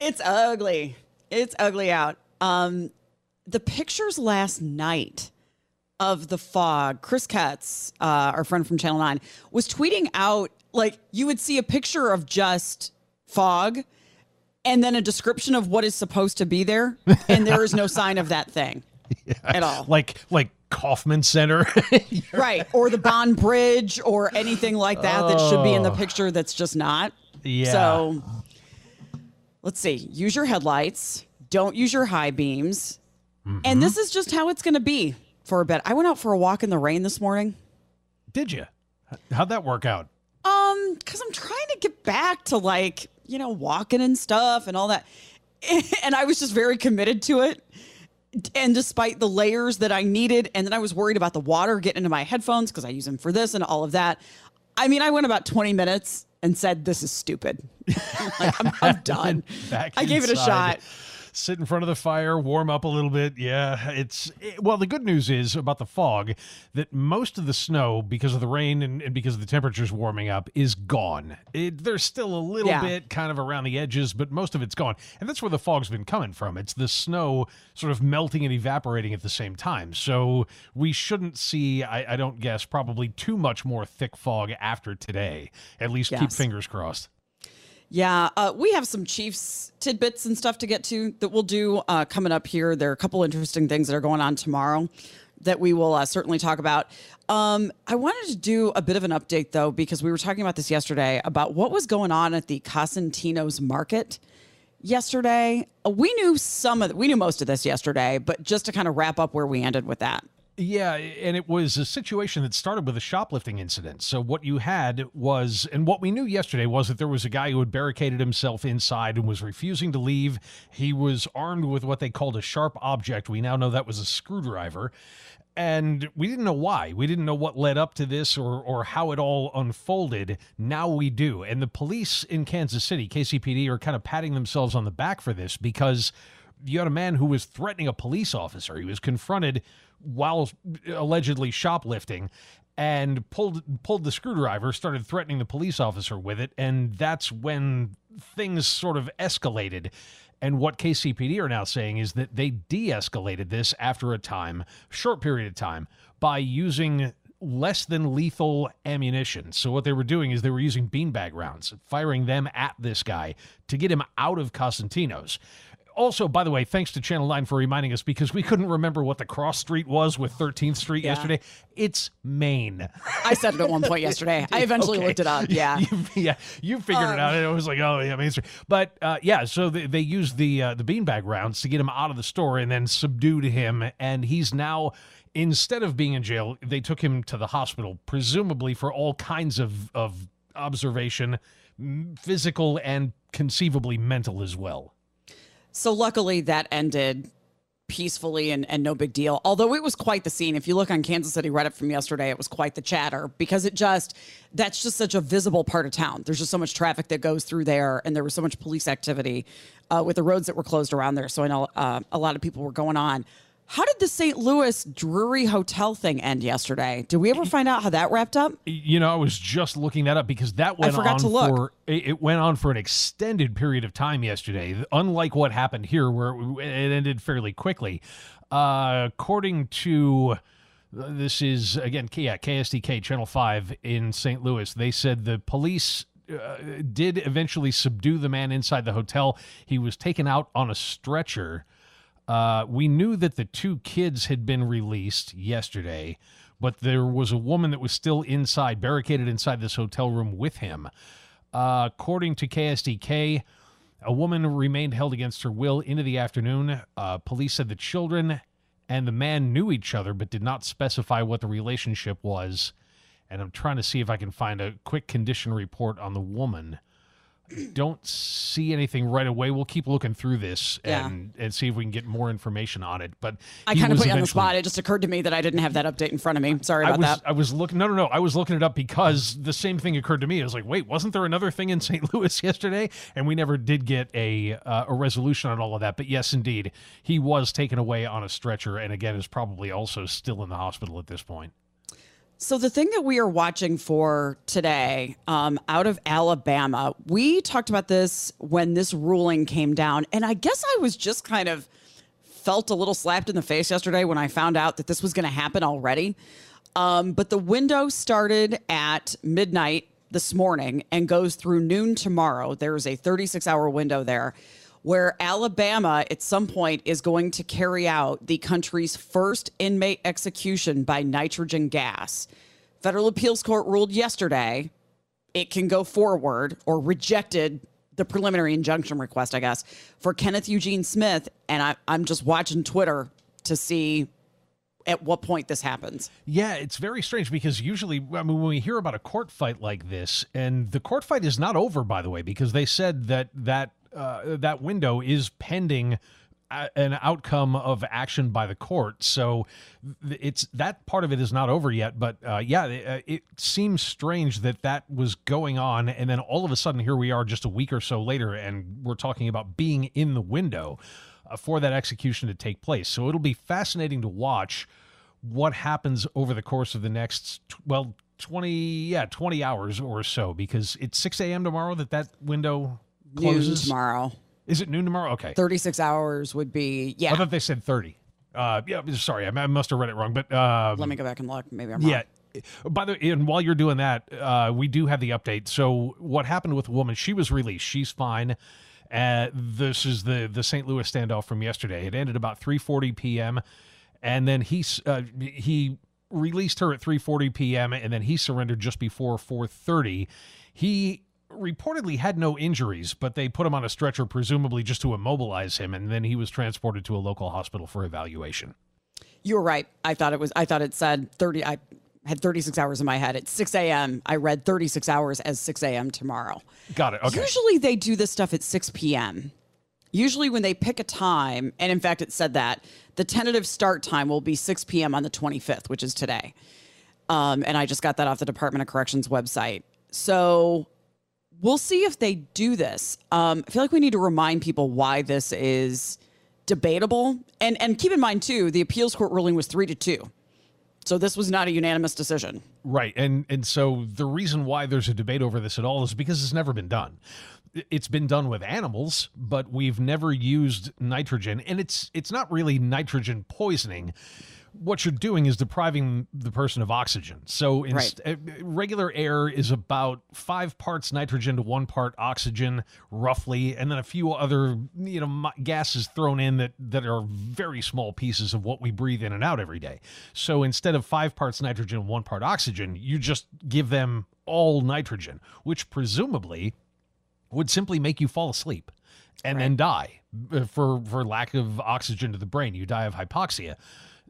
It's ugly. It's ugly out. Um, the pictures last night of the fog, Chris Katz, uh, our friend from Channel 9, was tweeting out like you would see a picture of just fog and then a description of what is supposed to be there, and there is no sign of that thing at all. Like like Kauffman Center. right. Or the Bond Bridge or anything like that that should be in the picture that's just not. Yeah. So let's see. Use your headlights. Don't use your high beams. And this is just how it's going to be for a bit. I went out for a walk in the rain this morning. Did you? How'd that work out? Um, because I'm trying to get back to like, you know, walking and stuff and all that. And I was just very committed to it. And despite the layers that I needed, and then I was worried about the water getting into my headphones because I use them for this and all of that. I mean, I went about 20 minutes and said, This is stupid. like, I'm, I'm done. I gave it a shot. Sit in front of the fire, warm up a little bit. Yeah, it's it- well. The good news is about the fog that most of the snow, because of the rain and, and because of the temperatures warming up, is gone. It, there's still a little Yeah. bit kind of around the edges, but most of it's gone, and that's where the fog's been coming from. It's the snow sort of melting and evaporating at the same time. So we shouldn't see, I, I don't guess, probably too much more thick fog after today. At least keep fingers crossed. Yeah, uh, we have some Chiefs tidbits and stuff to get to that we'll do uh, coming up here. There are a couple interesting things that are going on tomorrow that we will uh, certainly talk about. Um, I wanted to do a bit of an update though, because we were talking about this yesterday about what was going on at the Cosentino's market yesterday. We knew some of, we knew most of this yesterday, but just to kind of wrap up where we ended with that. Yeah, and it was a situation that started with a shoplifting incident. So what you had was, and what we knew yesterday was that there was a guy who had barricaded himself inside and was refusing to leave. He was armed with what they called a sharp object. We now know that was a screwdriver. And we didn't know why. We didn't know what led up to this or or how it all unfolded. Now we do. And the police in Kansas City, KCPD, are kind of patting themselves on the back for this because you had a man who was threatening a police officer. He was confronted while allegedly shoplifting and pulled pulled the screwdriver, started threatening the police officer with it, and that's when things sort of escalated. And what KCPD are now saying is that they de-escalated this after a time, short period of time, by using less than lethal ammunition. So what they were doing is they were using beanbag rounds, firing them at this guy to get him out of Cosentino's. Also, by the way, thanks to Channel 9 for reminding us because we couldn't remember what the cross street was with 13th Street Yeah. yesterday. It's Main. I said it at one point yesterday. I eventually Okay. looked it up. Yeah. You, yeah, you figured it out. And it was like, oh yeah, Main Street. But uh, yeah, so they, they used the uh, the beanbag rounds to get him out of the store and then subdued him, and he's now. Instead of being in jail, they took him to the hospital, presumably for all kinds of, of observation, physical and conceivably mental as well. So luckily that ended peacefully and, and no big deal. Although it was quite the scene. If you look on Kansas City Reddit from yesterday, it was quite the chatter because it just that's just such a visible part of town. There's just so much traffic that goes through there, and there was so much police activity uh, with the roads that were closed around there. So I know uh, a lot of people were going on. How did the St. Louis Drury Hotel thing end yesterday? Did we ever find out how that wrapped up? You know, I was just looking that up because that went I forgot on to look. for it went on for an extended period of time yesterday. Unlike what happened here, where it ended fairly quickly. Uh, according to this is again, yeah, KSDK Channel Five in St. Louis. They said the police uh, did eventually subdue the man inside the hotel. He was taken out on a stretcher. Uh, we knew that the two kids had been released yesterday, but there was a woman that was still inside, barricaded inside this hotel room with him. Uh, according to KSDK, a woman remained held against her will into the afternoon. Uh, police said the children and the man knew each other but did not specify what the relationship was. And I'm trying to see if I can find a quick condition report on the woman. Don't see anything right away. We'll keep looking through this Yeah. and, and see if we can get more information on it. But I kind of put you on the spot. It just occurred to me that I didn't have that update in front of me. Sorry I about was that. I was looking no no no I was looking it up because the same thing occurred to me. I was like, wait, wasn't there another thing in St. Louis yesterday? And we never did get a uh, a resolution on all of that. But yes, indeed, he was taken away on a stretcher, and again is probably also still in the hospital at this point. So the thing that we are watching for today, um, out of Alabama, we talked about this when this ruling came down, and I guess I was just kind of felt a little slapped in the face yesterday when I found out that this was going to happen already. Um, but the window started at midnight this morning and goes through noon tomorrow. There's a 36 hour window there where Alabama at some point is going to carry out the country's first inmate execution by nitrogen gas. Federal appeals court ruled yesterday it can go forward or rejected the preliminary injunction request, I guess, for Kenneth Eugene Smith. And I, I'm just watching Twitter to see at what point this happens. Yeah, it's very strange because usually, I mean, when we hear about a court fight like this, and the court fight is not over, by the way, because they said that that uh, that window is pending an outcome of action by the court. So it's that part of it is not over yet. But uh, yeah, it, uh, it seems strange that that was going on, and then all of a sudden here we are, just a week or so later, and we're talking about being in the window uh, for that execution to take place. So it'll be fascinating to watch what happens over the course of the next well 20 yeah 20 hours or so because it's 6 a.m tomorrow that that window Noon tomorrow. is it noon tomorrow okay 36 hours would be, yeah. i thought they said 30 uh yeah sorry i, I must have read it wrong but um Let me go back and look. Maybe I'm wrong. yeah. By the way, and while you're doing that, uh, we do have the update. So, what happened with the woman? She was released. She's fine. Uh, this is the the St. Louis standoff from yesterday. It ended about 3:40 p.m. and then he uh, he released her at 3:40 p.m. and then he surrendered just before 4:30. He reportedly had no injuries, but they put him on a stretcher, presumably just to immobilize him, and then he was transported to a local hospital for evaluation. You were right. I thought it was, I thought it said 30, I had 36 hours in my head. It's 6 a.m. I read 36 hours as 6 a.m. tomorrow. Got it. Okay. Usually they do this stuff at 6 p.m. Usually when they pick a time, and in fact it said that the tentative start time will be 6 p.m. on the 25th, which is today. Um, and I just got that off the Department of Corrections website. So we'll see if they do this. Um, I feel like we need to remind people why this is debatable, and and keep in mind too, the appeals court ruling was three to two, so this was not a unanimous decision. Right. And and so the reason why there's a debate over this at all is because it's never been done. It's been done with animals, but we've never used nitrogen and it's it's not really nitrogen poisoning. What you're doing is depriving the person of oxygen. So inst- uh, regular air is about 5 parts nitrogen to 1 part oxygen roughly and then a few other you know gases thrown in that that are very small pieces of what we breathe in and out every day. So instead of 5 parts nitrogen, 1 part oxygen, you just give them all nitrogen, which presumably would simply make you fall asleep and then die uh, for for lack of oxygen to the brain. You die of hypoxia.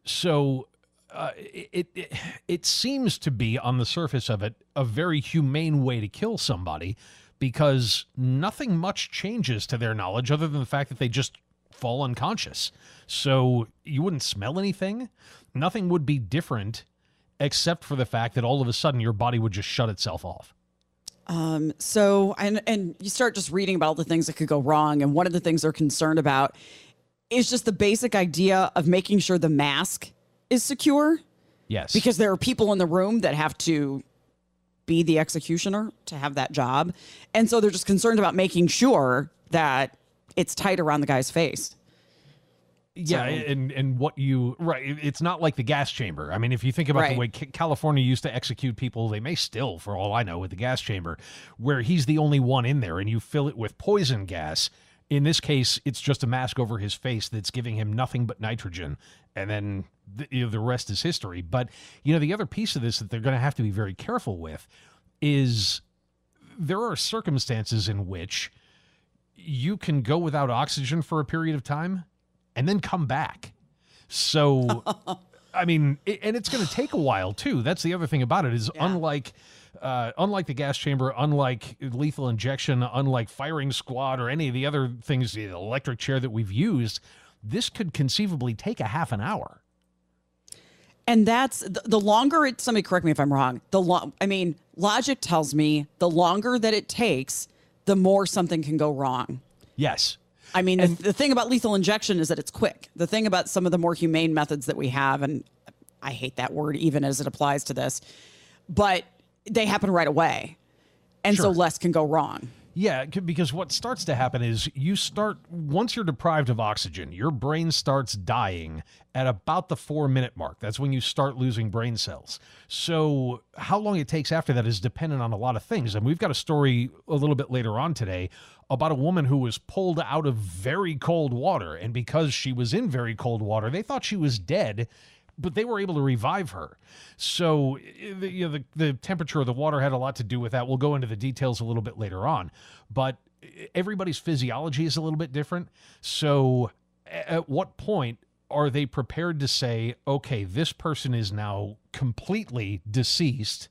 So uh, it, it it seems to be on the surface of it a very humane way to kill somebody because nothing much changes to their knowledge other than the fact that they just fall unconscious. So you wouldn't smell anything. Nothing would be different except for the fact that all of a sudden your body would just shut itself off. Um, So and and you start just reading about all the things that could go wrong, and one of the things they're concerned about is just the basic idea of making sure the mask is secure Yes. because there are people in the room that have to be the executioner to have that job, and so they're just concerned about making sure that it's tight around the guy's face. Yeah, So- and and what you right, it's not like the gas chamber. I mean, if you think about Right. the way California used to execute people, they may still, for all I know, with the gas chamber, where he's the only one in there, and you fill it with poison gas. In this case, it's just a mask over his face that's giving him nothing but nitrogen, and then the, you know, the rest is history. But you know, the other piece of this that they're going to have to be very careful with is there are circumstances in which you can go without oxygen for a period of time and then come back. So, I mean, it, and it's going to take a while too. That's the other thing about it is unlike. Uh, unlike the gas chamber, unlike lethal injection, unlike firing squad or any of the other things, the electric chair that we've used, this could conceivably take a half an hour. And that's the, the longer it, somebody correct me if I'm wrong. The long, I mean, logic tells me the longer that it takes, the more something can go wrong. Yes. I mean, the, the thing about lethal injection is that it's quick. The thing about some of the more humane methods that we have, and I hate that word even as it applies to this, but they happen right away. And so less can go wrong. Yeah, because what starts to happen is you start once you're deprived of oxygen, your brain starts dying at about the 4 minute mark. That's when you start losing brain cells. So, how long it takes after that is dependent on a lot of things. And we've got a story a little bit later on today about a woman who was pulled out of very cold water and because she was in very cold water, they thought she was dead but they were able to revive her. So the, you know, the, the temperature of the water had a lot to do with that. We'll go into the details a little bit later on, but everybody's physiology is a little bit different. So at what point are they prepared to say, okay, this person is now completely deceased,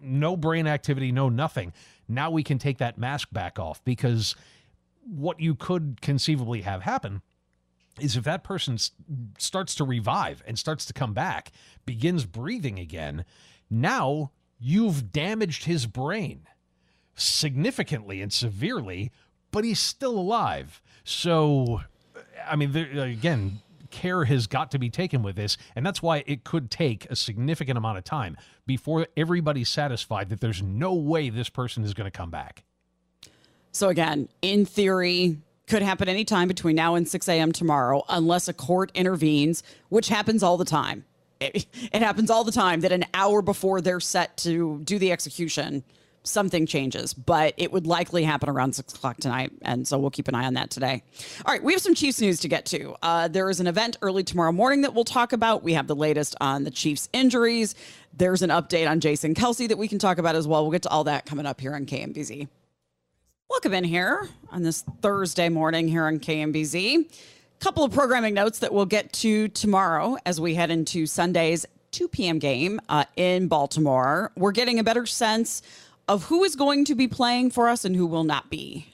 no brain activity, no nothing. Now we can take that mask back off because what you could conceivably have happen is if that person starts to revive and starts to come back, begins breathing again, now you've damaged his brain significantly and severely, but he's still alive. So, I mean, there, again, care has got to be taken with this, and that's why it could take a significant amount of time before everybody's satisfied that there's no way this person is going to come back. So again, in theory, could happen anytime between now and 6 a.m. tomorrow, unless a court intervenes, which happens all the time. It, it happens all the time that an hour before they're set to do the execution, something changes, but it would likely happen around six o'clock tonight. And so we'll keep an eye on that today. All right, we have some Chiefs news to get to. Uh, there is an event early tomorrow morning that we'll talk about. We have the latest on the Chiefs injuries. There's an update on Jason Kelce that we can talk about as well. We'll get to all that coming up here on KMBZ. Welcome in here on this Thursday morning here on KMBZ. Couple of programming notes that we'll get to tomorrow as we head into Sunday's 2 p.m. game uh, in Baltimore. We're getting a better sense of who is going to be playing for us and who will not be.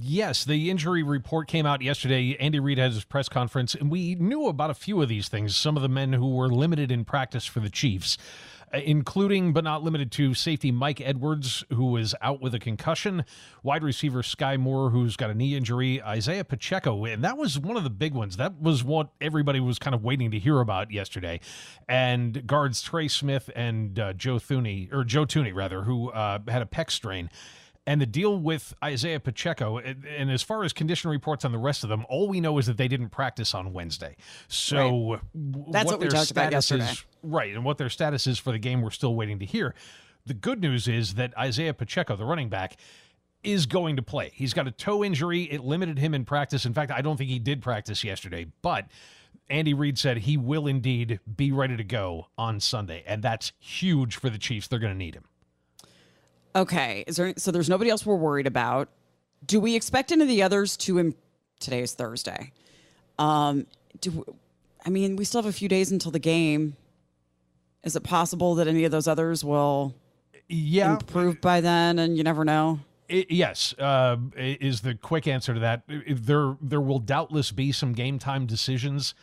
Yes, the injury report came out yesterday. Andy Reid had his press conference, and we knew about a few of these things. Some of the men who were limited in practice for the Chiefs, including but not limited to safety Mike Edwards, who was out with a concussion, wide receiver Skyy Moore, who's got a knee injury, Isaiah Pacheco, and that was one of the big ones. That was what everybody was kind of waiting to hear about yesterday. And guards Trey Smith and uh, Joe Thuney, or Joe Tooney rather, who uh, had a pec strain. And the deal with Isaiah Pacheco, and and as far as condition reports on the rest of them, all we know is that they didn't practice on Wednesday. So w- That's what we their talked about status yesterday. is, right? And what their status is for the game, we're still waiting to hear. The good news is that Isaiah Pacheco, the running back, is going to play. He's got a toe injury. It limited him in practice. In fact, I don't think he did practice yesterday, but Andy Reid said he will indeed be ready to go on Sunday. And that's huge for the Chiefs. They're going to need him. Okay, is there so there's nobody else we're worried about. Do we expect any of the others to Im- today is Thursday. Um do I mean, we still have a few days until the game. Is it possible that any of those others will Yeah. improve by then and you never know? I- yes, uh, is the quick answer to that. There, there will doubtless be some game time decisions,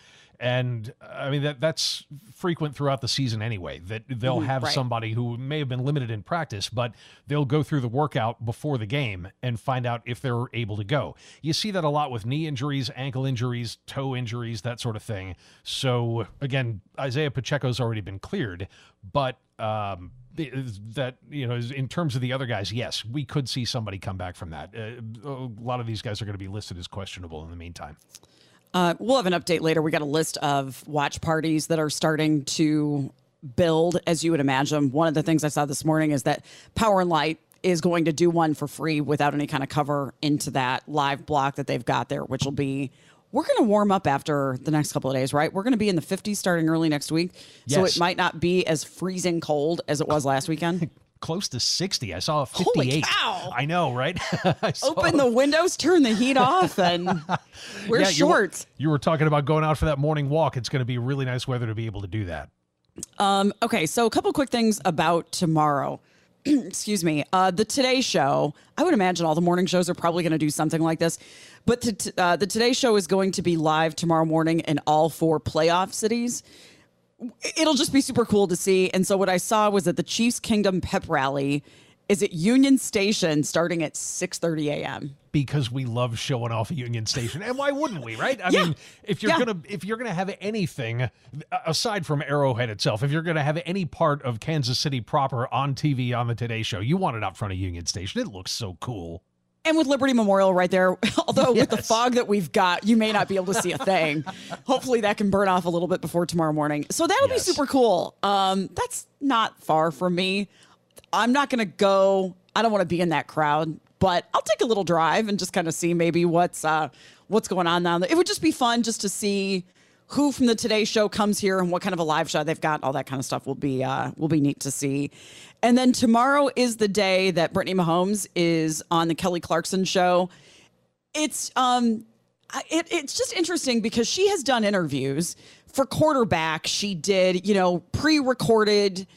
and I mean that that's frequent throughout the season anyway. That they'll have right. somebody who may have been limited in practice, but they'll go through the workout before the game and find out if they're able to go. You see that a lot with knee injuries, ankle injuries, toe injuries, that sort of thing. So again, Isaiah Pacheco's already been cleared, but. Um, that you know in terms of the other guys yes we could see somebody come back from that uh, a lot of these guys are going to be listed as questionable in the meantime Uh, we'll have an update later. We got a list of watch parties that are starting to build, as you would imagine. One of the things I saw this morning is that Power and Light is going to do one for free without any kind of cover into that live block that they've got there, which will be. We're going to warm up after the next couple of days, right? We're going to be in the 50s starting early next week. So it might not be as freezing cold as it was last weekend. Close to 60. I saw a Holy 58. cow. I know, right? Open the windows, turn the heat off, and wear Yeah, you were- shorts. You were talking about going out for that morning walk. It's going to be really nice weather to be able to do that. Okay, so a couple quick things about tomorrow. Excuse me. Uh, the Today Show. I would imagine all the morning shows are probably going to do something like this, but the, t- uh, the Today Show is going to be live tomorrow morning in all four playoff cities. It'll just be super cool to see. And so what I saw was that the Chiefs Kingdom Pep Rally is at Union Station starting at 6:30 a.m. because we love showing off Union Station, and why wouldn't we? Right? I Yeah. mean, if you're Yeah. gonna if you're gonna have anything aside from Arrowhead itself, if you're gonna have any part of Kansas City proper on TV on the Today Show, you want it out front of Union Station. It looks so cool. And with Liberty Memorial right there, although with the fog that we've got, you may not be able to see a thing. Hopefully that can burn off a little bit before tomorrow morning. So that'll Yes. be super cool. Um, that's not far from me. I'm not gonna go. I don't want to be in that crowd, but I'll take a little drive and just kind of see maybe what's uh, what's going on down there. It would just be fun just to see who from the Today Show comes here and what kind of a live show they've got. All that kind of stuff will be uh, will be neat to see. And then tomorrow is the day that Brittany Mahomes is on the Kelly Clarkson show. It's um it, it's just interesting because she has done interviews for quarterback. She did, you know, pre-recorded,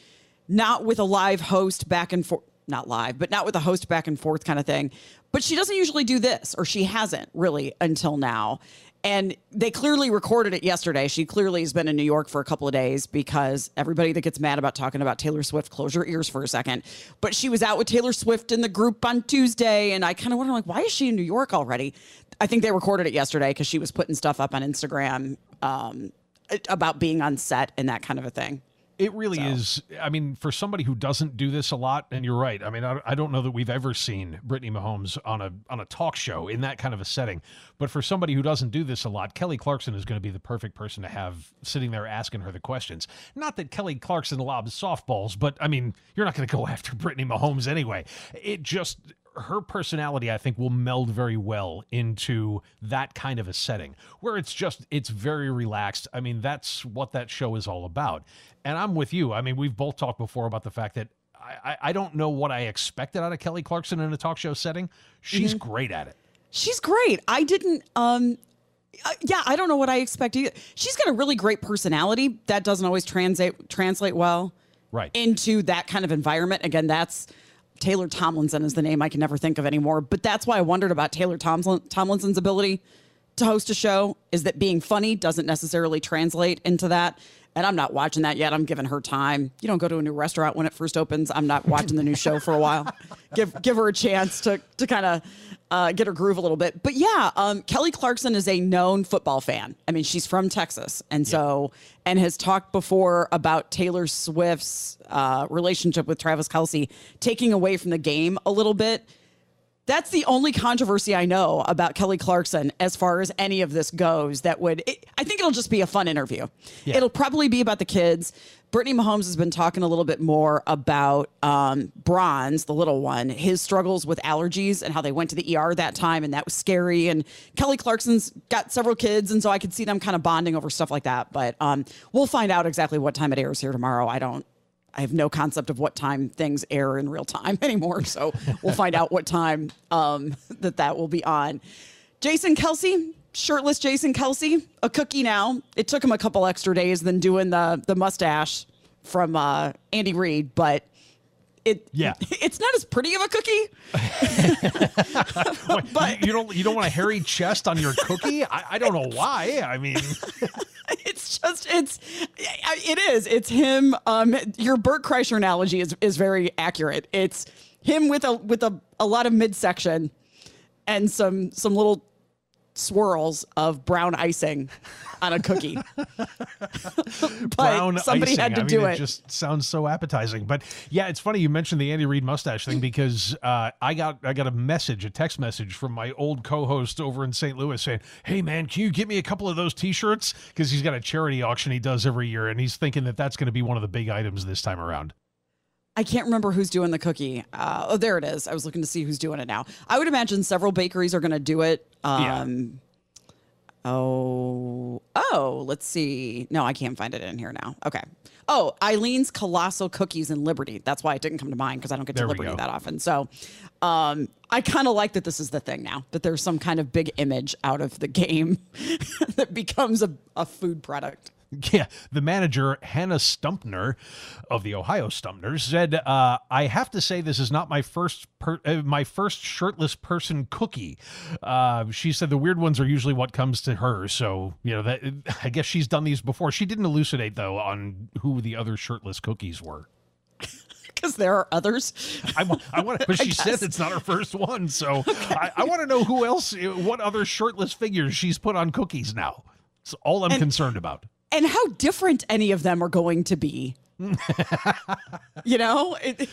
not with a live host back and forth, not live, but not with a host back and forth kind of thing. But she doesn't usually do this, or she hasn't really until now. And they clearly recorded it yesterday. She clearly has been in New York for a couple of days because everybody that gets mad about talking about Taylor Swift, close your ears for a second. But she was out with Taylor Swift in the group on Tuesday, and I kind of wonder, like, why is she in New York already? I think they recorded it yesterday because she was putting stuff up on Instagram um, about being on set and that kind of a thing. It really is. I mean, for somebody who doesn't do this a lot, and you're right. I mean, I, I don't know that we've ever seen Brittany Mahomes on a on a talk show in that kind of a setting. But for somebody who doesn't do this a lot, Kelly Clarkson is going to be the perfect person to have sitting there asking her the questions. Not that Kelly Clarkson lobs softballs, but I mean, you're not going to go after Brittany Mahomes anyway. It just her personality i think will meld very well into that kind of a setting where it's just it's very relaxed i mean that's what that show is all about and i'm with you i mean we've both talked before about the fact that i, I- don't know what i expected out of kelly clarkson in a talk show setting she's great at it She's great. I didn't. Um, uh, yeah, I don't know what I expected. She's got a really great personality that doesn't always translate translate well Right. into that kind of environment. Again, that's Taylor Tomlinson is the name I can never think of anymore. But that's why I wondered about Taylor Tomlin, Tomlinson's ability to host a show. Is that being funny doesn't necessarily translate into that. And I'm not watching that yet. I'm giving her time. You don't go to a new restaurant when it first opens. I'm not watching the new show for a while. Give give her a chance to to kind of uh, get her groove a little bit. But yeah, um, Kelly Clarkson is a known football fan. I mean, she's from Texas, and so and has talked before about Taylor Swift's uh, relationship with Travis Kelce taking away from the game a little bit. That's the only controversy I know about Kelly Clarkson as far as any of this goes. That would, it, I think it'll just be a fun interview. Yeah. It'll probably be about the kids. Brittany Mahomes has been talking a little bit more about um, Bronze, the little one, his struggles with allergies and how they went to the ER that time, and that was scary. And Kelly Clarkson's got several kids, and so I could see them kind of bonding over stuff like that. But um, we'll find out exactly what time it airs here tomorrow. I don't I have no concept of what time things air in real time anymore. So we'll find out what time um, that that will be on. Jason Kelce, shirtless Jason Kelce, a cookie now. It took him a couple extra days than doing the the mustache from uh, Andy Reid, but it Yeah. it's not as pretty of a cookie. You, you don't you don't want a hairy chest on your cookie I, I don't know why i mean it's just it's it is. It's him um your bert kreischer analogy is is very accurate. It's him with a with a, a lot of midsection and some some little swirls of brown icing on a cookie. but brown somebody icing. had to I mean, do it. it. just sounds so appetizing. But yeah, it's funny you mentioned the Andy Reid mustache thing because uh, I got I got a message, a text message from my old co-host over in St. Louis saying, "Hey man, can you get me a couple of those T-shirts?" Because he's got a charity auction he does every year, and he's thinking that that's going to be one of the big items this time around. I can't remember who's doing the cookie. Uh, oh, there it is. I was looking to see who's doing it now. I would imagine several bakeries are going to do it. Yeah. Um, Oh, oh, let's see. No, I can't find it in here now. Okay. Oh, Eileen's Colossal Cookies in Liberty. That's why it didn't come to mind because I don't get There to Liberty that often. So um, I kind of like that this is the thing now, that there's some kind of big image out of the game that becomes a, a food product. Yeah, the manager Hannah Stumpner of the Ohio Stumpners said, uh, "I have to say this is not my first per- uh, my first shirtless person cookie." Uh, she said the weird ones are usually what comes to her, so you know that I guess she's done these before. She didn't elucidate though on who the other shirtless cookies were. Because there are others. I, I want, but she said it's not her first one, so I, I want to know who else, what other shirtless figures she's put on cookies now. That's all I'm And- concerned about. And how different any of them are going to be. you know, it,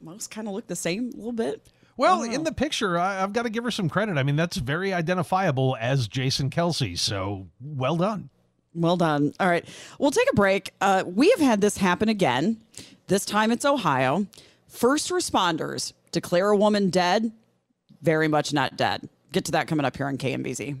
most kind of look the same a little bit. Well, in the picture, I, I've got to give her some credit. I mean, that's very identifiable as Jason Kelce. So well done. Well done. All right. We'll take a break. Uh, we have had this happen again. This time it's Ohio. First responders declare a woman dead, very much not dead. Get to that coming up here on KMBZ.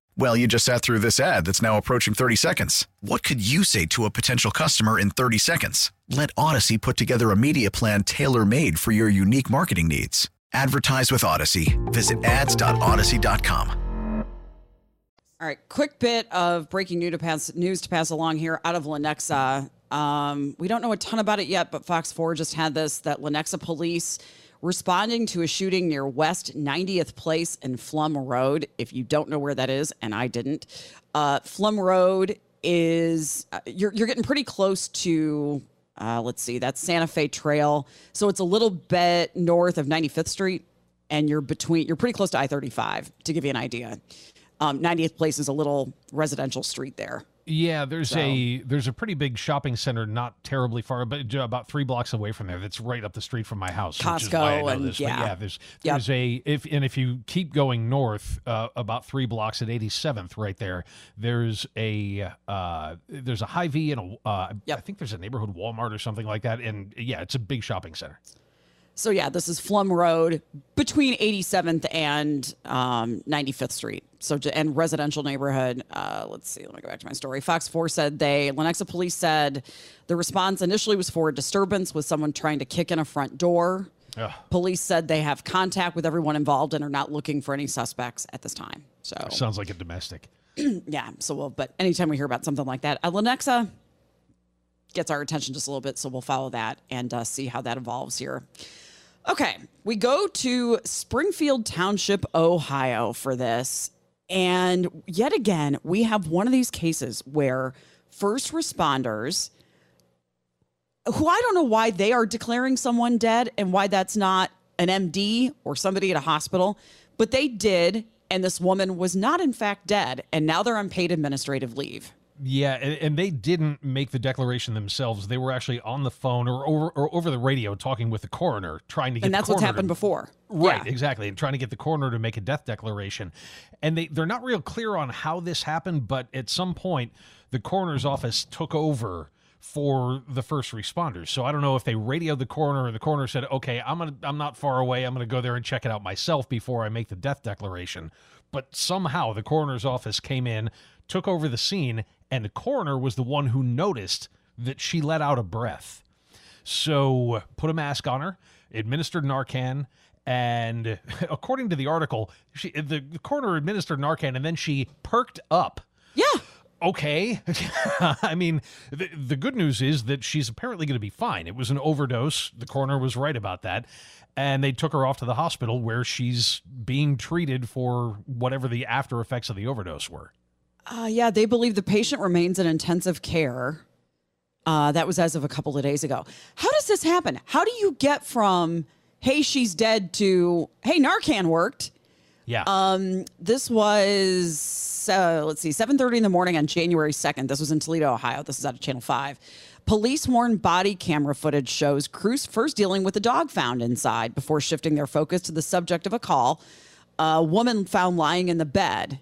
Well, you just sat through this ad that's now approaching 30 seconds. What could you say to a potential customer in 30 seconds? Let Odyssey put together a media plan tailor made for your unique marketing needs. Advertise with Odyssey. Visit ads.odyssey.com. All right, quick bit of breaking news to pass, news to pass along here out of Lenexa. Um, we don't know a ton about it yet, but Fox 4 just had this that Lenexa police responding to a shooting near West 90th Place and Pflumm Road. If you don't know where that is, and I didn't, uh, Pflumm Road is uh, you're you're getting pretty close to. Uh, let's see, that's Santa Fe Trail, so it's a little bit north of 95th Street, and you're between you're pretty close to I-35 to give you an idea. Um, 90th Place is a little residential street there. Yeah, there's So- a there's a pretty big shopping center not terribly far, but about three blocks away from there. That's right up the street from my house. which is why I Costco and- this. But yeah. yeah, there's Yep. there's a if and if you keep going north uh, about three blocks at 87th, right there, there's a uh, there's a Hy-Vee and a uh, Yep. I think there's a neighborhood Walmart or something like that, and yeah, it's a big shopping center. So yeah, this is Pflumm Road between 87th and um, 95th Street. So and residential neighborhood. Uh, let's see. Let me go back to my story. Fox 4 said they Lenexa police said the response initially was for a disturbance with someone trying to kick in a front door. Ugh. Police said they have contact with everyone involved and are not looking for any suspects at this time. So Sounds like a domestic. yeah. So we'll. But anytime we hear about something like that, uh, Lenexa gets our attention just a little bit. So we'll follow that and uh, see how that evolves here. Okay, we go to Springfield Township, Ohio for this. And yet again, we have one of these cases where first responders, who I don't know why they are declaring someone dead and why that's not an MD or somebody at a hospital, but they did. And this woman was not, in fact, dead. And now they're on paid administrative leave. Yeah, and, and they didn't make the declaration themselves. They were actually on the phone or over, or over the radio talking with the coroner, trying to get And the colour. And that's what's happened to- before. Right, Yeah. exactly. And trying to get the coroner to make a death declaration. And they, they're not real clear on how this happened, but at some point, the coroner's office took over for the first responders. So I don't know if they radioed the coroner and the coroner said, "Okay, I'm gonna I'm not far away. I'm gonna go there and check it out myself before I make the death declaration." But somehow the coroner's office came in, took over the scene, and the coroner was the one who noticed that she let out a breath. So put a mask on her, administered Narcan, and according to the article, she, the, the coroner administered Narcan, and then she perked up. Yeah. Okay. I mean, the, the good news is that she's apparently going to be fine. It was an overdose. The coroner was right about that. And they took her off to the hospital where she's being treated for whatever the after effects of the overdose were. Uh, yeah, they believe the patient remains in intensive care. Uh, that was as of a couple of days ago. How does this happen? How do you get from "Hey, she's dead" to "Hey, Narcan worked"? Yeah. Um, this was uh, let's see, 7:30 in the morning on January 2nd. This was in Toledo, Ohio. This is out of Channel 5. Police worn body camera footage shows crews first dealing with a dog found inside before shifting their focus to the subject of a call. A woman found lying in the bed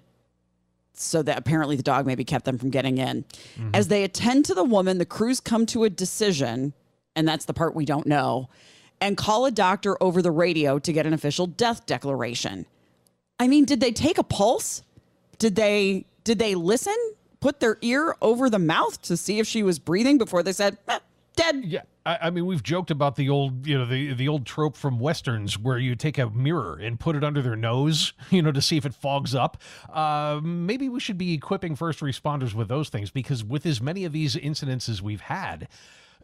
so that apparently the dog maybe kept them from getting in. As they attend to the woman, the crews come to a decision, and that's the part we don't know, and call a doctor over the radio to get an official death declaration. I mean, did they take a pulse? Did they did they listen? Put their ear over the mouth to see if she was breathing before they said "Eh, dead? Yeah, I, I mean, we've joked about the old, you know, the the old trope from westerns where you take a mirror and put it under their nose, you know, to see if it fogs up. Uh, maybe we should be equipping first responders with those things because with as many of these incidents as we've had,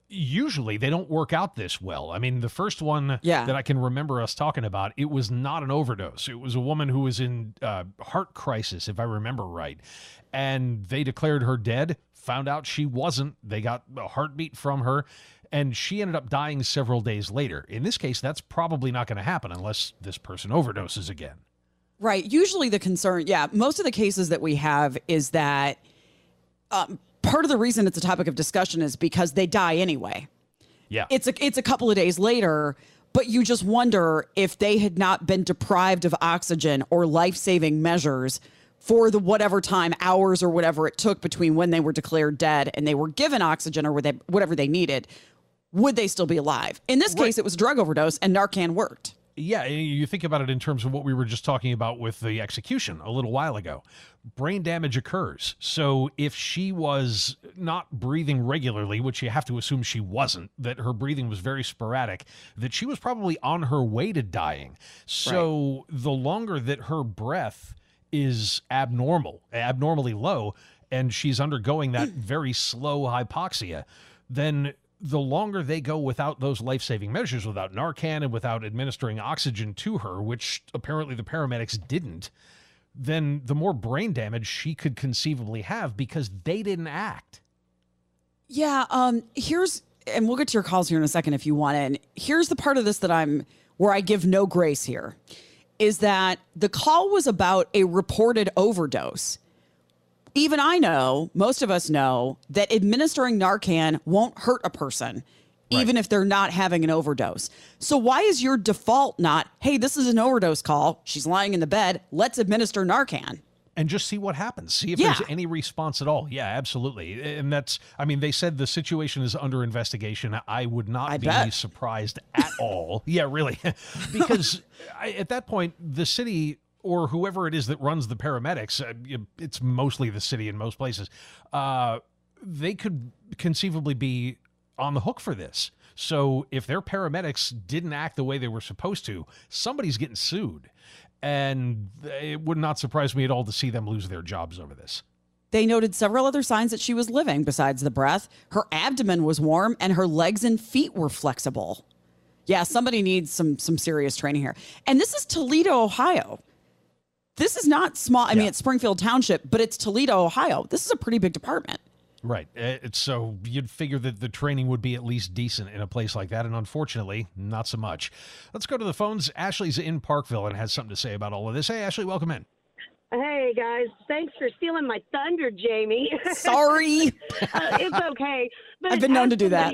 usually they don't work out this well. I mean, the first one Yeah. that I can remember us talking about, it was not an overdose. It was a woman who was in uh, heart crisis, if I remember right, and they declared her dead. Found out she wasn't. They got a heartbeat from her. And she ended up dying several days later. In this case, that's probably not going to happen unless this person overdoses again. Right. Usually the concern, yeah, most of the cases that we have is that um, part of the reason it's a topic of discussion is because they die anyway. Yeah. It's a it's a couple of days later, but you just wonder if they had not been deprived of oxygen or life-saving measures for the whatever time hours or whatever it took between when they were declared dead and they were given oxygen or whatever they needed, would they still be alive? In this case, it was a drug overdose and Narcan worked. Yeah, you think about it in terms of what we were just talking about with the execution a little while ago. Brain damage occurs. So if she was not breathing regularly, which you have to assume she wasn't, that her breathing was very sporadic, that she was probably on her way to dying. So the longer that her breath is abnormal, abnormally low, and she's undergoing that very slow hypoxia, then the longer they go without those life saving measures, without Narcan and without administering oxygen to her, which apparently the paramedics didn't, then the more brain damage she could conceivably have because they didn't act. Yeah, um, here's and we'll get to your calls here in a second if you want. And here's the part of this that I'm where I give no grace here is that the call was about a reported overdose. Even I know, most of us know, that administering Narcan won't hurt a person, even if they're not having an overdose. So, why is your default not, hey, this is an overdose call? She's lying in the bed. Let's administer Narcan. and just see what happens. See if Yeah. there's any response at all. Yeah, absolutely. And that's, I mean, they said the situation is under investigation. I would not I be bet. surprised at all. yeah, really. because I, at that point, the city or whoever it is that runs the paramedics, uh, it's mostly the city in most places, uh, they could conceivably be on the hook for this. So if their paramedics didn't act the way they were supposed to, somebody's getting sued. And it would not surprise me at all to see them lose their jobs over this. They noted several other signs that she was living besides the breath. Her abdomen was warm and her legs and feet were flexible. Yeah, somebody needs some some serious training here. And this is Toledo, Ohio. This is not small. I mean, it's Springfield Township, but it's Toledo, Ohio. This is a pretty big department. Right. Uh, it's- so you'd figure that the training would be at least decent in a place like that. And unfortunately, not so much. Let's go to the phones. Ashley's in Parkville and has something to say about all of this. Hey, Ashley, welcome in. Hey guys, thanks for stealing my thunder, Jamie. Sorry. Uh, it's okay. But I've been known to do that.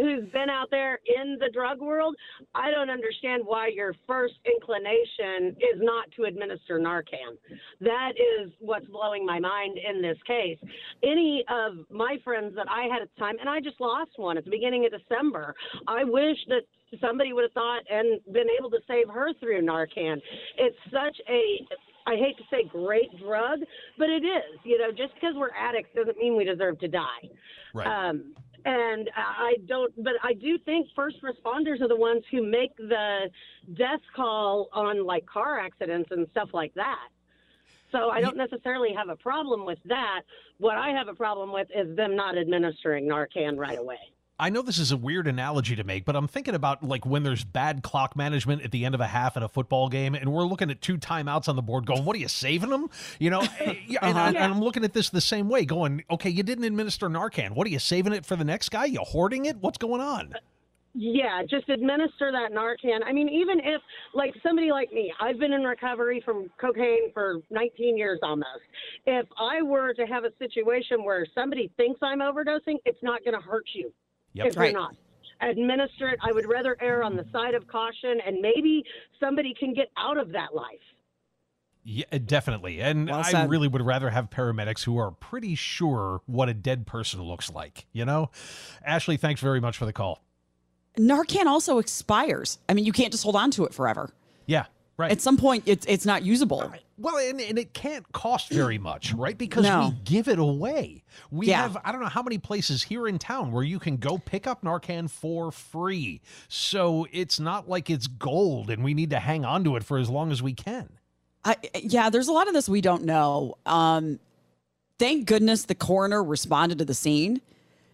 Who's been out there in the drug world, I don't understand why your first inclination is not to administer Narcan. That is what's blowing my mind in this case. Any of my friends that I had at the time, and I just lost one at the beginning of December, I wish that somebody would have thought and been able to save her through Narcan. It's such a I hate to say great drug, but it is. You know, just because we're addicts doesn't mean we deserve to die. Right. Um, and I don't, but I do think first responders are the ones who make the death call on like car accidents and stuff like that. So I don't necessarily have a problem with that. What I have a problem with is them not administering Narcan right away. I know this is a weird analogy to make, but I'm thinking about like when there's bad clock management at the end of a half in a football game, and we're looking at two timeouts on the board, going, "What are you saving them?" You know, eh, yeah, and, I, and I'm looking at this the same way, going, "Okay, you didn't administer Narcan. What are you saving it for the next guy? You hoarding it? What's going on?" Yeah, just administer that Narcan. I mean, even if, like, somebody like me, I've been in recovery from cocaine for 19 years almost. If I were to have a situation where somebody thinks I'm overdosing, it's not going to hurt you Yep. if Right. you're not. Administer it. I would rather err on the side of caution, and maybe somebody can get out of that life. Yeah, uh, definitely. And Well I said. really would rather have paramedics who are pretty sure what a dead person looks like. You know, Ashley, thanks very much for the call. Narcan also expires. I mean, you can't just hold on to it forever. Right. At some point, it's it's not usable. Well, and, and it can't cost very much, right? Because No. we give it away. We Yeah. have, I don't know how many places here in town where you can go pick up Narcan for free. So it's not like it's gold and we need to hang on to it for as long as we can. I, yeah, there's a lot of this we don't know. Um, thank goodness the coroner responded to the scene.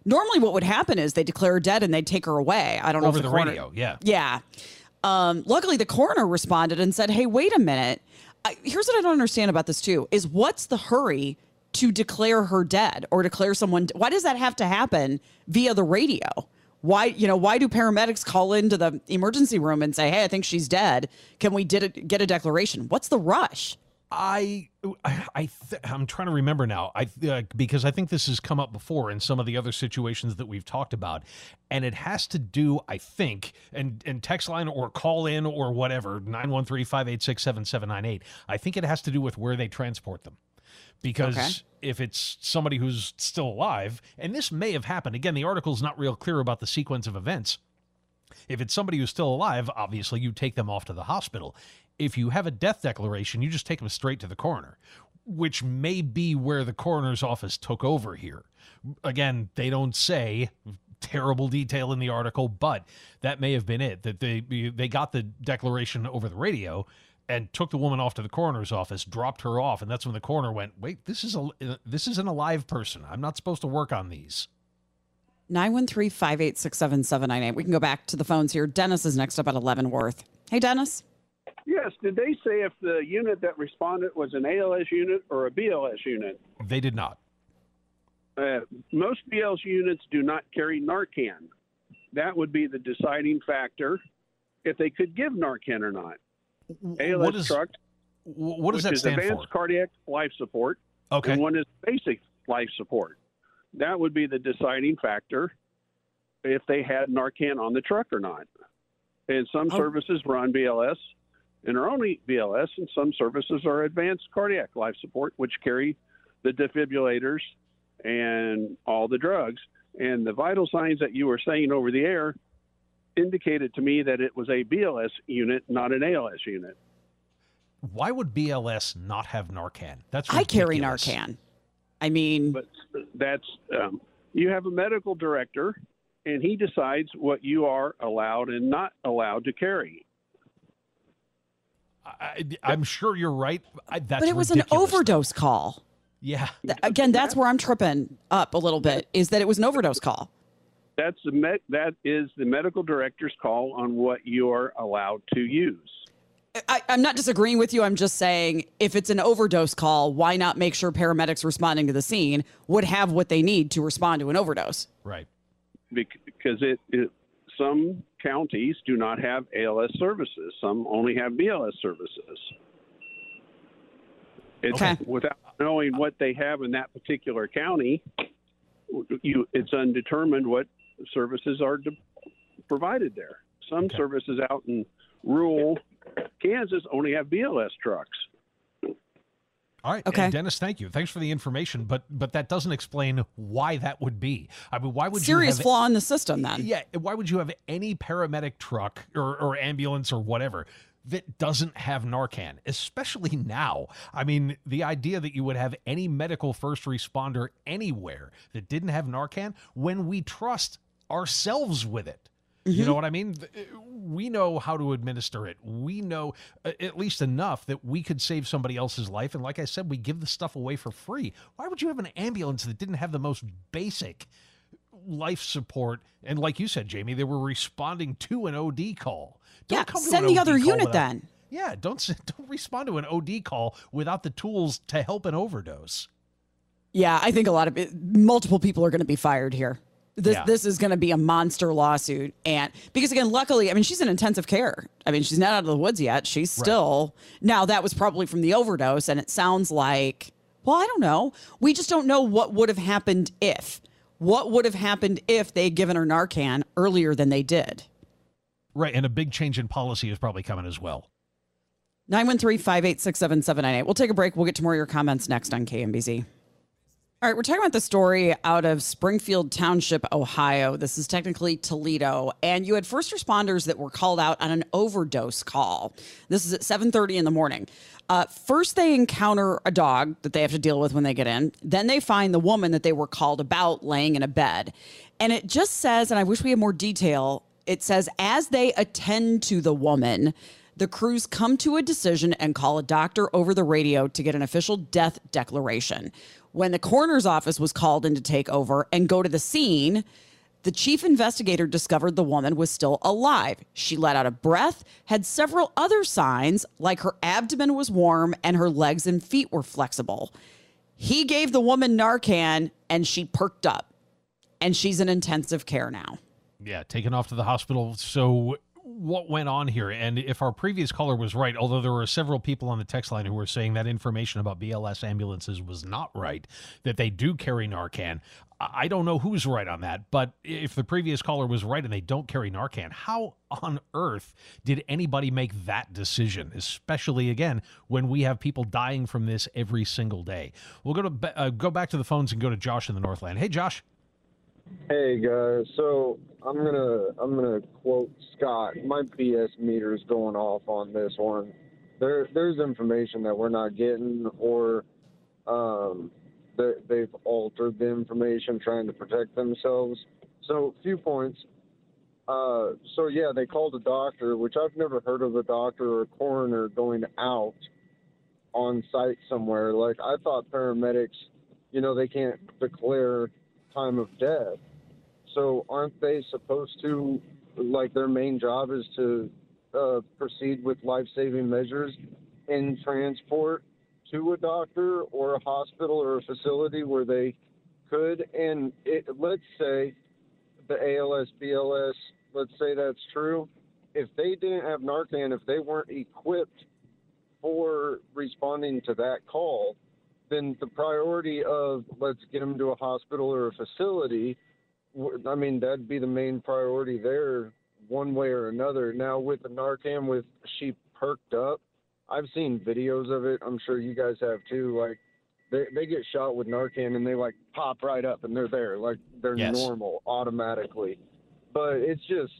Normally, what would happen is they declare her dead and they'd take her away. I don't know Over if the coroner- radio, yeah. Yeah. Um, luckily, the coroner responded and said, "Hey, wait a minute. I, here's what I don't understand about this too: is what's the hurry to declare her dead or declare someone? Why does that have to happen via the radio? Why, you know, why do paramedics call into the emergency room and say, "Hey, I think she's dead. Can we did get a declaration?" What's the rush? I I th- I'm trying to remember now. I uh, because I think this has come up before in some of the other situations that we've talked about, and it has to do, I think, and and text line or call in or whatever 913-586-7798. I think it has to do with where they transport them. Because Okay. if it's somebody who's still alive, and this may have happened, again, the article's not real clear about the sequence of events. If it's somebody who's still alive, obviously you take them off to the hospital. If you have a death declaration, you just take them straight to the coroner, which may be where the coroner's office took over here. Again, they don't say terrible detail in the article, but that may have been it that they they got the declaration over the radio and took the woman off to the coroner's office, dropped her off, and that's when the coroner went, "Wait, this is a this is an alive person. I'm not supposed to work on these." 913 586 7798. We can go back to the phones here. Dennis is next up at Leavenworth. Hey, Dennis. Yes. Did they say if the unit that responded was an ALS unit or a BLS unit? They did not. Uh, most BLS units do not carry Narcan. That would be the deciding factor if they could give Narcan or not. ALS what is truck, what does which that is stand advanced for? cardiac life support, Okay. and one is basic life support. That would be the deciding factor if they had Narcan on the truck or not. And some Oh. services run BLS and are only BLS, and some services are advanced cardiac life support, which carry the defibrillators and all the drugs. And the vital signs that you were saying over the air indicated to me that it was a BLS unit, not an ALS unit. Why would BLS not have Narcan? That's ridiculous. I carry. Narcan. I mean, but that's um, you have a medical director and he decides what you are allowed and not allowed to carry I, I'm sure you're right. I, that's but it was an overdose call. Yeah. Again, that's where I'm tripping up a little bit is that it was an overdose call. that's the med- that is the medical director's call on what you are allowed to use I, I'm not disagreeing with you. I'm just saying if it's an overdose call, why not make sure paramedics responding to the scene would have what they need to respond to an overdose? Right. because it, it some counties do not have ALS services some only have BLS services it's, Okay. without knowing what they have in that particular county you it's undetermined what services are de- provided there. Some Okay. services out in rural Kansas only have BLS trucks. All right. Okay. And Dennis, thank you. Thanks for the information, but but that doesn't explain why that would be. I mean, why would Serious you have flaw in the system then. Yeah, why would you have any paramedic truck or, or ambulance or whatever that doesn't have Narcan, especially now? I mean, the idea that you would have any medical first responder anywhere that didn't have Narcan when we trust ourselves with it. You know mm-hmm. what I mean? Eh, we know how to administer it. We know at least enough that we could save somebody else's life. And like I said, we give the stuff away for free. Why would you have an ambulance that didn't have the most basic life support. And like you said, Jamie, they were responding to an OD call. Don't Yeah, send the OD other unit without- then. Yeah, don't don't respond to an OD call without the tools to help an overdose. Yeah, I think a lot of it, multiple people are going to be fired here. This Yeah. this is going to be a monster lawsuit, and because again, luckily, I mean, she's in intensive care. I mean, she's not out of the woods yet. She's still now. That was probably from the overdose, and it sounds like. Well, I don't know. We just don't know what would have happened if. What would have happened if they had given her Narcan earlier than they did? Right, and a big change in policy is probably coming as well. 913 586 7798. We'll take a break. We'll get to more of your comments next on KMBZ. All right, we're talking about the story out of Springfield Township, Ohio. This is technically Toledo, and you had first responders that were called out on an overdose call. This is at 7:30 in the morning. Uh, first, they encounter a dog that they have to deal with when they get in. Then they find the woman that they were called about laying in a bed, and it just says, and I wish we had more detail. It says as they attend to the woman. The crews come to a decision and call a doctor over the radio to get an official death declaration. When the coroner's office was called in to take over and go to the scene, the chief investigator discovered the woman was still alive. She let out a breath, had several other signs, like her abdomen was warm and her legs and feet were flexible. He gave the woman Narcan and she perked up, and she's in intensive care now. Yeah, taken off to the hospital. So what went on here? And if our previous caller was right, although there were several people on the text line who were saying that information about BLS ambulances was not right, that they do carry Narcan. I don't know who's right on that, but if the previous caller was right and they don't carry Narcan, how on earth did anybody make that decision? Especially again when we have people dying from this every single day. We'll go to uh, go back to the phones and go to Josh in the Northland. Hey, Josh. Hey guys, so I'm gonna I'm gonna quote Scott. My BS meter's going off on this one. There there's information that we're not getting, or um, they, they've altered the information trying to protect themselves. So few points. Uh, so yeah, they called a doctor, which I've never heard of a doctor or a coroner going out on site somewhere. Like I thought paramedics, you know, they can't declare time of death. So aren't they supposed to, like, their main job is to uh, proceed with life-saving measures in transport to a doctor or a hospital or a facility where they could? And it, let's say the ALS, BLS, let's say that's true. If they didn't have Narcan, if they weren't equipped for responding to that call, then the priority of let's get them to a hospital or a facility, I mean, that'd be the main priority there, one way or another. Now, with the Narcan, with she perked up, I've seen videos of it. I'm sure you guys have too. Like, they, they get shot with Narcan and they like pop right up and they're there, like they're Yes. normal automatically. But it's just,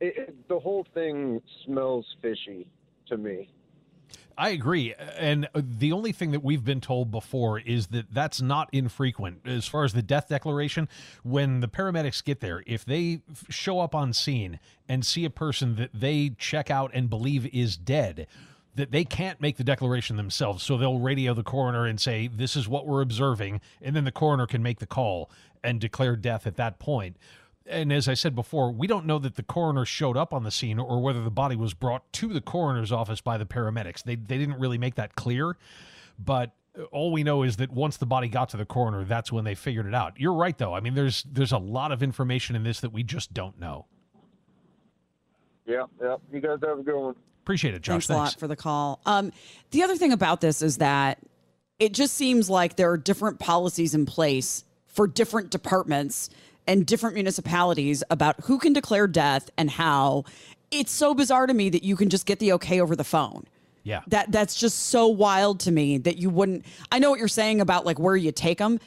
it, it, the whole thing smells fishy to me. I agree. And the only thing that we've been told before is that that's not infrequent. As far as the death declaration, when the paramedics get there, if they show up on scene and see a person that they check out and believe is dead, that they can't make the declaration themselves. So they'll radio the coroner and say, This is what we're observing. And then the coroner can make the call and declare death at that point and as I said before, we don't know that the coroner showed up on the scene or whether the body was brought to the coroner's office by the paramedics. They they didn't really make that clear, but all we know is that once the body got to the coroner, that's when they figured it out. You're right though. I mean, there's there's a lot of information in this that we just don't know. Yeah, yeah. You guys have a good one. Appreciate it, Josh. Thanks, Thanks. a lot for the call. Um, the other thing about this is that it just seems like there are different policies in place for different departments and different municipalities about who can declare death and how. It's so bizarre to me that you can just get the okay over the phone. Yeah. That that's just so wild to me that you wouldn't. I know what you're saying about like where you take them.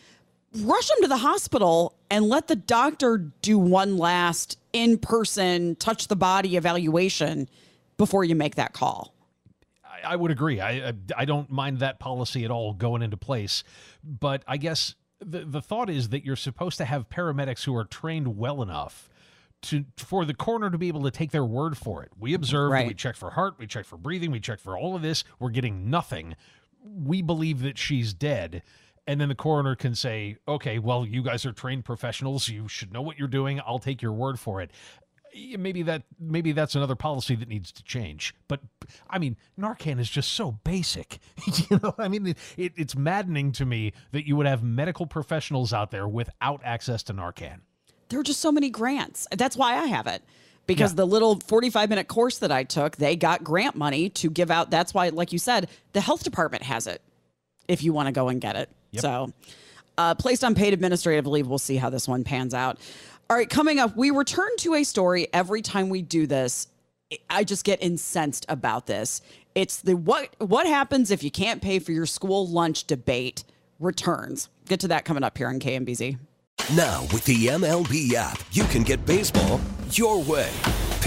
Rush them to the hospital and let the doctor do one last in person touch the body evaluation before you make that call. I, I would agree. I, I I don't mind that policy at all going into place, but I guess the the thought is that you're supposed to have paramedics who are trained well enough to for the coroner to be able to take their word for it. We observed, Right. we checked for heart, we checked for breathing, we checked for all of this. We're getting nothing. We believe that she's dead. And then the coroner can say, okay, well, you guys are trained professionals. You should know what you're doing. I'll take your word for it. Maybe that maybe that's another policy that needs to change. But I mean, Narcan is just so basic. you know, I mean, it, it's maddening to me that you would have medical professionals out there without access to Narcan. there are just so many grants. That's why I have it. Because Yeah. the little 45 minute course that I took, they got grant money to give out. That's why, like you said, the health department has it if you want to go and get it. So, uh, placed on paid administrative leave. We'll see how this one pans out. All right, coming up, we return to a story every time we do this. I just get incensed about this. It's the what what happens if you can't pay for your school lunch debate returns. Get to that coming up here on KMBZ. Now, with the MLB app, you can get baseball your way.